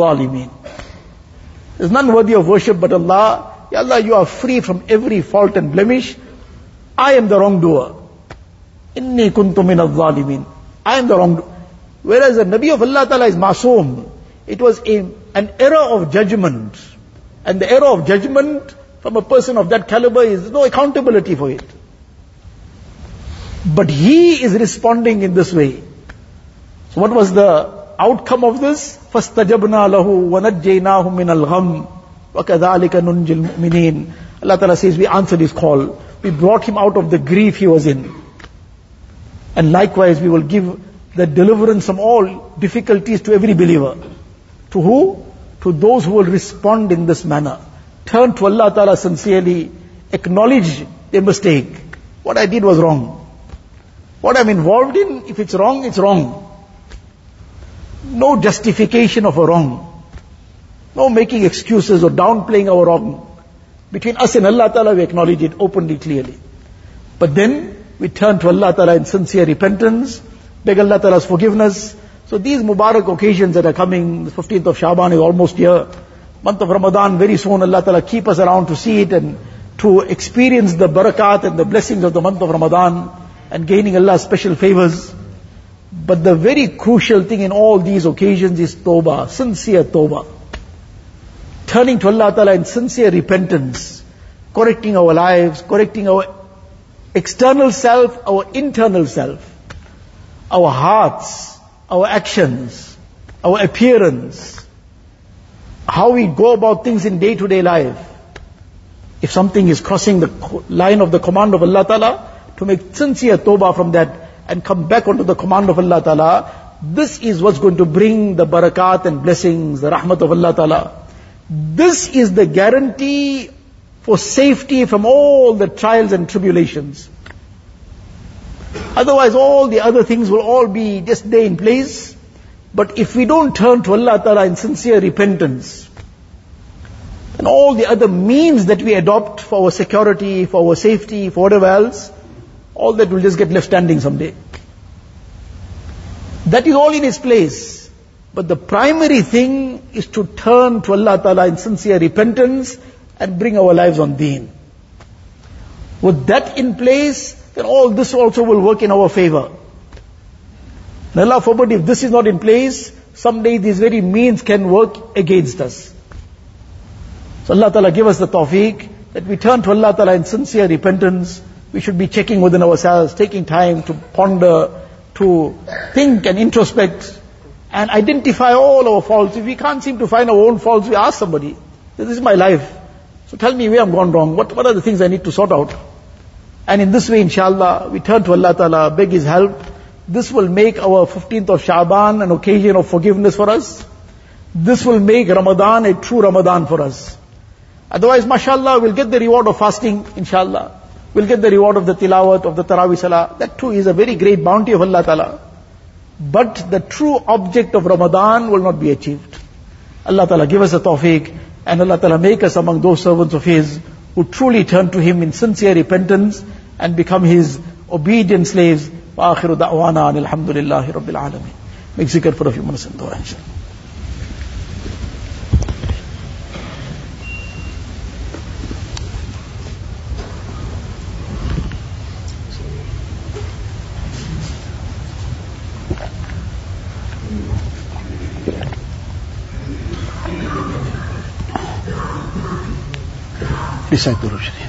There's none worthy of worship but Allah. Ya Allah, you are free from every fault and blemish. I am the wrongdoer. Inni kuntu min al I am the wrongdoer. Whereas the Nabi of Allah Ta'ala is masoom. It was a, an error of judgment. And the era of judgment from a person of that caliber is no accountability for it. But he is responding in this way. So what was the outcome of this? فَاسْتَجَبْنَا لَهُ وَنَجَّيْنَاهُ مِنَ الْغَمِّ وَكَذَلِكَ نُنْجِ الْمُؤْمِنِينَ Allah Ta'ala says, we answered his call. We brought him out of the grief he was in. And likewise, we will give the deliverance from all difficulties to every believer. To who? To those who will respond in this manner. Turn to Allah Ta'ala sincerely, acknowledge their mistake. What I did was wrong. What I'm involved in, if it's wrong, it's wrong. No justification of a wrong. No making excuses or downplaying our wrong. Between us and Allah Ta'ala, we acknowledge it openly, clearly. But then, we turn to Allah Ta'ala in sincere repentance, beg Allah Ta'ala's forgiveness. So these Mubarak occasions that are coming, the 15th of Shaban is almost here. Month of Ramadan, very soon Allah Ta'ala keep us around to see it and to experience the barakat and the blessings of the month of Ramadan and gaining Allah's special favors. But the very crucial thing in all these occasions is tawbah, sincere tawbah turning to Allah Ta'ala in sincere repentance, correcting our lives, correcting our external self, our internal self, our hearts, our actions, our appearance, how we go about things in day to day life. If something is crossing the line of the command of Allah Ta'ala, to make sincere tawbah from that and come back onto the command of Allah Ta'ala, this is what's going to bring the barakat and blessings, the rahmat of Allah Ta'ala. This is the guarantee for safety from all the trials and tribulations. Otherwise, all the other things will all be just there in place. But if we don't turn to Allah Ta'ala in sincere repentance, and all the other means that we adopt for our security, for our safety, for whatever else, all that will just get left standing someday. That is all in its place. But the primary thing is to turn to Allah Ta'ala in sincere repentance and bring our lives on deen. With that in place, then all this also will work in our favor. And Allah forbid if this is not in place, someday these very means can work against us. So Allah Ta'ala give us the tawfiq that we turn to Allah Ta'ala in sincere repentance. We should be checking within ourselves, taking time to ponder, to think and introspect and identify all our faults. If we can't seem to find our own faults, we ask somebody, this is my life. So tell me where I'm gone wrong. What, what are the things I need to sort out? And in this way, inshallah, we turn to Allah Ta'ala, beg His help, this will make our 15th of Shaban an occasion of forgiveness for us. This will make Ramadan a true Ramadan for us. Otherwise, mashallah, we'll get the reward of fasting, inshallah. We'll get the reward of the tilawat, of the tarawih salah. That too is a very great bounty of Allah Ta'ala. But the true object of Ramadan will not be achieved. Allah Ta'ala give us a tawfiq, and Allah Ta'ala make us among those servants of His who truly turn to Him in sincere repentance and become His obedient slaves. وآخر دعوانا أن الحمد لله رب العالمين. Make zikr for a few minutes and dua inshallah. Recite Durud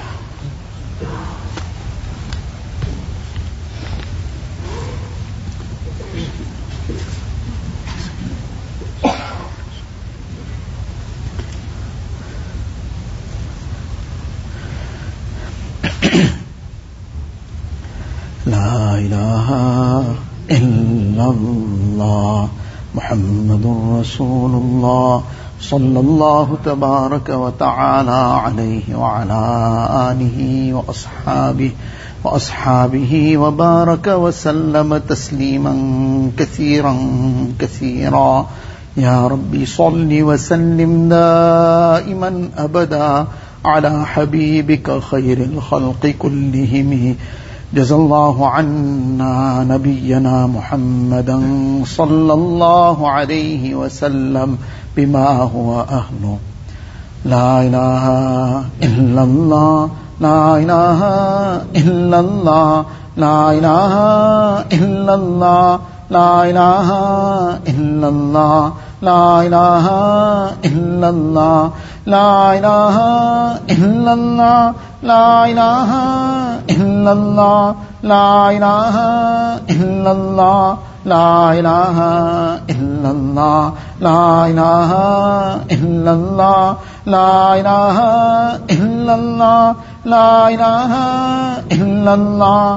صلى الله تبارك وتعالى عليه وعلى آله وأصحابه وأصحابه وبارك وسلم تسليما كثيرا كثيرا. يا ربي صل وسلم دائما أبدا على حبيبك خير الخلق كلهم. جزى الله عنا نبينا محمدا صلى الله عليه وسلم. بما هو اهله لا اله الا الله. لا اله الا الله. لا اله الا الله. لا اله الا الله. لا اله الا الله. لا اله الا الله. لا اله الا الله. لا اله الا الله. لا الہ الا اللہ لا الہ الا اللہ لا الہ الا اللہ لا الہ الا اللہ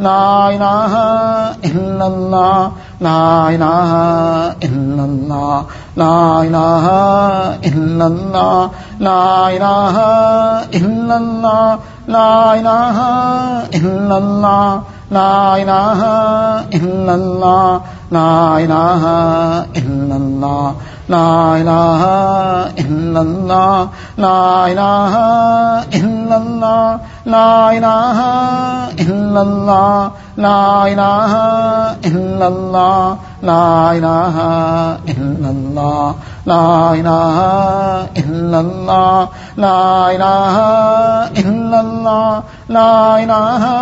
لا الہ الا اللہ لا الہ الا اللہ لا الہ الا اللہ لا الہ الا اللہ لا الہ الا اللہ لا الہ الا اللہ لا الہ الا اللہ لا الہ الا اللہ لا الہ الا اللہ لا الہ الا اللہ لا الہ الا اللہ لا الہ الا اللہ لا الہ الا اللہ لا الہ الا اللہ لا الہ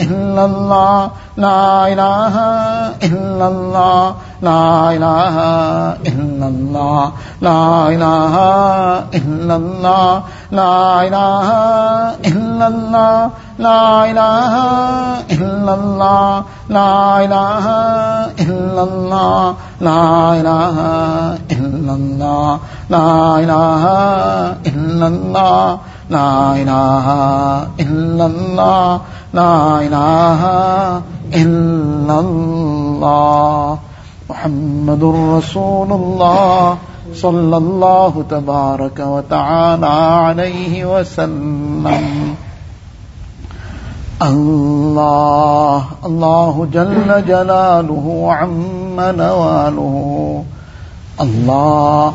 الا اللہ لا الہ الا اللہ لا الہ الا اللہ لا الہ الا اللہ لا الہ الا اللہ لا الہ الا اللہ لا الہ الا اللہ لا الہ الا اللہ لا الہ الا اللہ لا الہ الا اللہ لا الہ إلا الله محمد رسول الله صلى الله تبارك وتعالى عليه وسلم الله الله جل جلاله عم نواله الله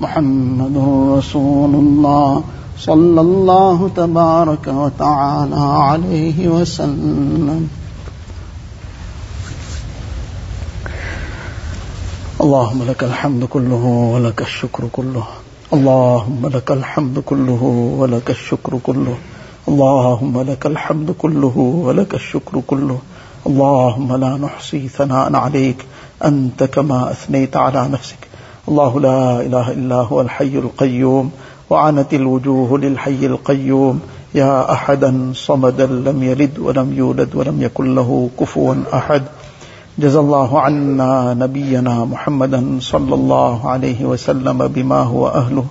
محمد رسول الله صلى الله تبارك وتعالى عليه وسلم. اللهم لك الحمد كله ولك الشكر كله. اللهم لك الحمد كله ولك الشكر كله. اللهم لك الحمد كله ولك الشكر كله. اللهم لا نحصي ثناء عليك. أنت كما أثنيت على نفسك. الله لا إله إلا هو الحي القيوم وعنت الوجوه للحي القيوم. يا أحدا صمدا لم يلد ولم يولد ولم يكن له كفوا أحد. جزى الله عنا نبينا محمدا صلى الله عليه وسلم بما هو أهله.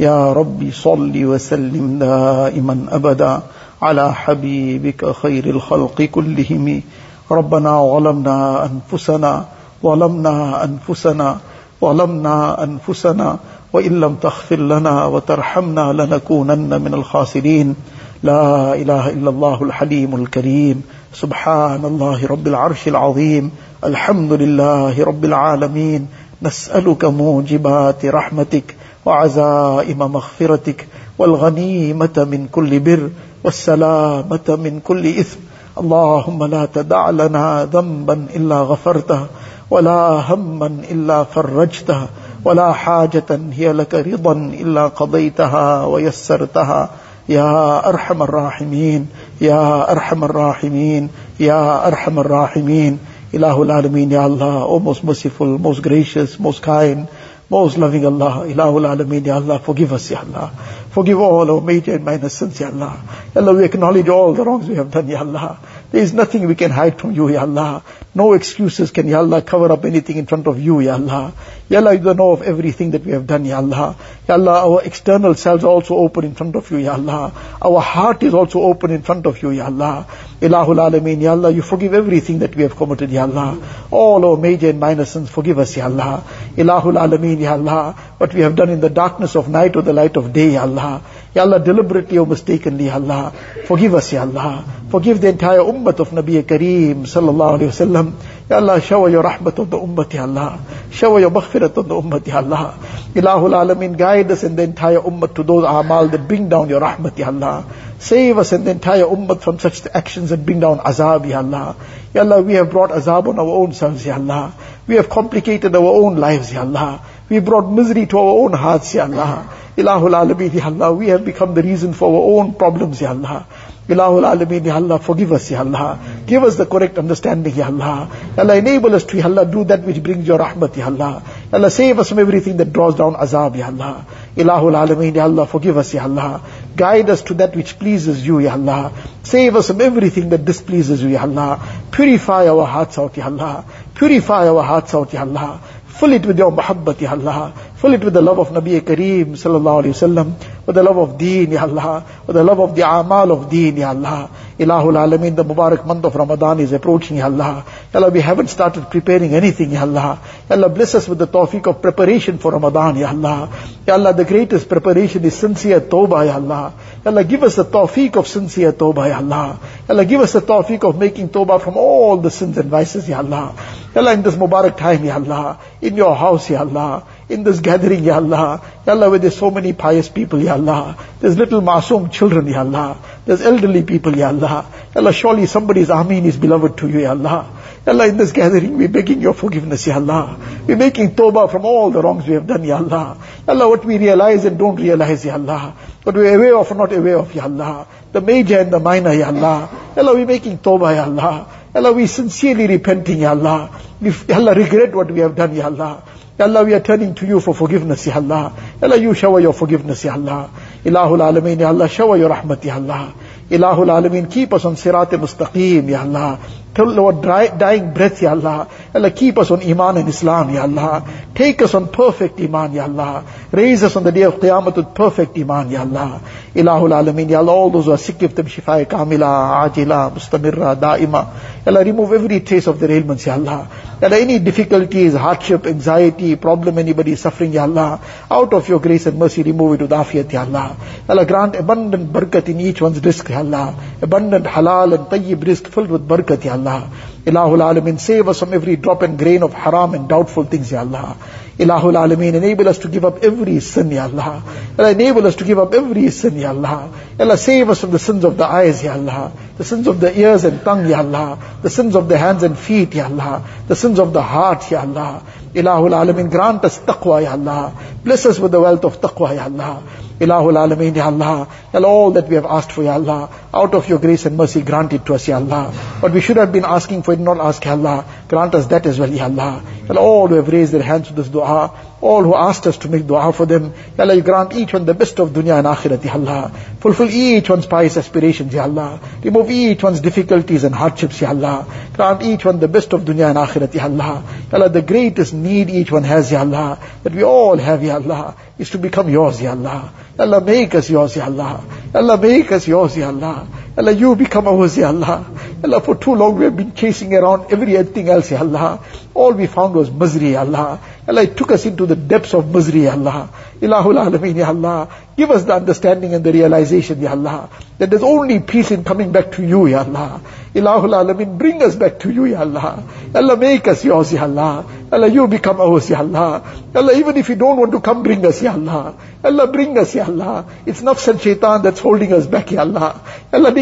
يا ربي صل وسلم دائما أبدا على حبيبك خير الخلق كلهم. ربنا ظلمنا أنفسنا ظلمنا أنفسنا ظلمنا أنفسنا وإن لم تغفر لنا وترحمنا لنكونن من الخاسرين. لا إله إلا الله الحليم الكريم. سبحان الله رب العرش العظيم. الحمد لله رب العالمين. نسألك موجبات رحمتك وعزائم مغفرتك والغنيمة من كل بر والسلامة من كل إثم. اللهم لا تدع لنا ذنبا إلا غفرته. ولا همن الا فرجتها ولا حاجه هي لك رضا الا قضيتها ويسرتها. يا ارحم الراحمين، يا ارحم الراحمين، يا ارحم الراحمين. الہ العالمین یا اللہ او موس مسیفل موس گریشیس موس کائن موس لونگ اللہ الہ العالمین یا اللہ فوگیو اس یا اللہ فوگیو آل او میجر مائنسنس یا اللہ یا اللہ وی اکنالیج آل دا رانگز وی ہم دن یا اللہ There is nothing we can hide from you, Ya Allah. No excuses can, Ya Allah, cover up anything in front of you, Ya Allah. Ya Allah, you know of everything that we have done, Ya Allah. Ya Allah, our external selves are also open in front of you, Ya Allah. Our heart is also open in front of you, Ya Allah. Ilahul Alameen, Ya Allah, you forgive everything that we have committed, Ya Allah. All our major and minor sins, forgive us, Ya Allah. Ilahul Alameen, Ya Allah. What we have done in the darkness of night or the light of day, Ya Allah. Ya Allah, deliberately or mistakenly, Ya Allah. Forgive us, Ya Allah. Forgive the entire ummah of Nabi Kareem, sallallahu alayhi wa sallam. Ya Allah, shower your rahmat on the ummah, Ya Allah. Shower your maghfirat on the ummah, Ya Allah. Ilahul Alameen, guide us and the entire ummah to those amal that bring down your rahmat, Ya Allah. Save us and the entire ummah from such actions that bring down azab, Ya Allah. Ya Allah, we have brought azab on our own selves, Ya Allah. We have complicated our own lives, Ya Allah. We brought misery to our own hearts, Ya Allah. Ilahul Alameen, Ya Allah. We have become the reason for our own problems, Ya Allah. Ilahul Alameen, Ya Allah, forgive us, Ya Allah. Give us the correct understanding, Ya Allah. Ya Allah, enable us to, Ya Allah, do that which brings your rahmat, Ya Allah. Ya Allah, save us from everything that draws down azab, Ya Allah. Ilahul Alameen, Ya Allah, forgive us, Ya Allah. Guide us to that which pleases you, Ya Allah. Save us from everything that displeases you, Ya Allah. Purify our hearts out, Ya Allah. Purify our hearts out, Ya Allah. Fill it with your muhabbat, Ya Allah. Fill it with the love of Nabi Kareem, sallallahu alayhi wasallam, with the love of deen, Ya Allah, with the love of the amal of deen, Ya Allah. Ilahul Alameen, the Mubarak month of Ramadan is approaching, Ya Allah. Ya Allah, we haven't started preparing anything, Ya Allah. Ya Allah, bless us with the tawfiq of preparation for Ramadan, Ya Allah. Ya Allah, the greatest preparation is sincere tawbah, Ya Allah. Ya Allah, give us the tawfiq of sincere tawbah, Ya Allah. Ya Allah, give us the tawfiq of making tawbah from all the sins and vices, Ya Allah. Ya Allah, in this Mubarak time, Ya Allah, in your house, Ya Allah, in this gathering, Ya Allah. Ya Allah, where there's so many pious people, Ya Allah. There's little masoom children, Ya Allah. There's elderly people, Ya Allah. Ya Allah, surely somebody's Ameen is beloved to you, Ya Allah. Ya Allah, in this gathering, we're begging your forgiveness, Ya Allah. We're making tawbah from all the wrongs we have done, Ya Allah. Ya Allah, what we realize and don't realize, Ya Allah. What we're aware of or not aware of, Ya Allah. The major and the minor, Ya Allah. Ya Allah, we're making tawbah, Ya Allah. Ya Allah, we sincerely repenting, Ya Allah. We, Ya Allah, regret what we have done, Ya Allah. Allah, we are turning to you for forgiveness, Ya Allah. Allah, you shower your forgiveness, Ya Allah. Ilahul Alameen, Ya Allah, shower your rahmat, Ya Allah. Ilahul Alameen, keep us on sirat mustaqim, Ya Allah. Till our dry, dying breath, Ya Allah. Allah, keep us on Iman and Islam, Ya Allah. Take us on perfect Iman, Ya Allah. Raise us on the day of Qiyamah with perfect Iman, Ya Allah. Ilahul Alameen, Ya Allah, all those who are sick, give them shifa kamila, ajila, mustamirra, daima. Ya Allah, remove every trace of their ailments, Ya Allah. Ya Allah, any difficulties, hardship, anxiety, problem anybody is suffering, Ya Allah. Out of your grace and mercy, remove it with afiyat, Ya Allah. Ya Allah, grant abundant barakat in each one's rizq, Ya Allah. Abundant halal and tayyib rizq filled with barakat, Ya Allah. Allah ilahul Alameen, save us from every drop and grain of haram and doubtful things, Ya Allah. Ilahul Alameen, enable us to give up every sin, Ya Allah. Allah, enable us to give up every sin, Ya Allah. Allah, save us from the sins of the eyes, Ya Allah. The sins of the ears and tongue, Ya Allah. The sins of the hands and feet, Ya Allah. The sins of the heart, Ya Allah. Ilahul Alameen, grant us taqwa, Ya Allah. Bless us with the wealth of taqwa, Ya Allah. Ilahul Alameen, Ya Allah. All that we have asked for, Ya Allah. Out of your grace and mercy, grant it to us, Ya Allah. What we should have been asking for, did not ask, Ya Allah. Grant us that as well, Ya Allah. Allah, all who have raised their hands to this dua, all who asked us to make dua for them, Ya Allah, you grant each one the best of dunya and akhirat, Ya Allah. Fulfill each one's pious aspirations, Ya Allah. Remove each one's difficulties and hardships, Ya Allah. Grant each one the best of dunya and akhirat, Ya Allah. Ya Allah, the greatest need each one has, Ya Allah, that we all have, Ya Allah, is to become yours, Ya Allah. Ya Allah, make us yours, Ya Allah. Ya Allah, make us yours, Ya Allah. Ya Allah, you become ours, Ya Allah. Ya Allah, for too long we have been chasing around everything else, Ya Allah. All we found was misery, Ya Allah. Ya Allah, it took us into the depths of misery, Ya Allah. Ilahul Alameen, Ya Allah. Give us the understanding and the realization, Ya Allah, that there's only peace in coming back to you, Ya Allah. Ilahul Alameen, bring us back to you, Ya Allah. Allah, make us yours, Ya Allah. Allah, you become ours, Ya Allah. Allah, even if you don't want to come, bring us, Ya Allah. Allah, bring us, Ya Allah. It's nafs and shaitan that's holding us back, Ya Allah. Ya Allah,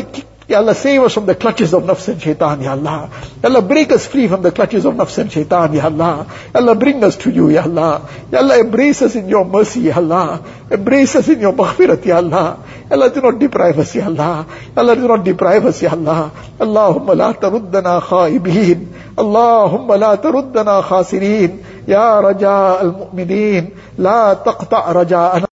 Ya Allah, save us from the clutches of nafs and shaitan, Ya Allah. Ya Allah, break us free from the clutches of nafs and shaitan, Ya Allah. Ya Allah, bring us to you, Ya Allah. Ya Allah, embrace us in your mercy, Ya Allah. Embrace us in your maghfirat, Ya Allah. Ya Allah, do not deprive us, Ya Allah. Ya Allah, do not deprive us, Ya Allah. Allahumma la taruddana khaibin. Allahumma la taruddana khasirin. Ya raja al-mu'minin. La taqta' raja'ana.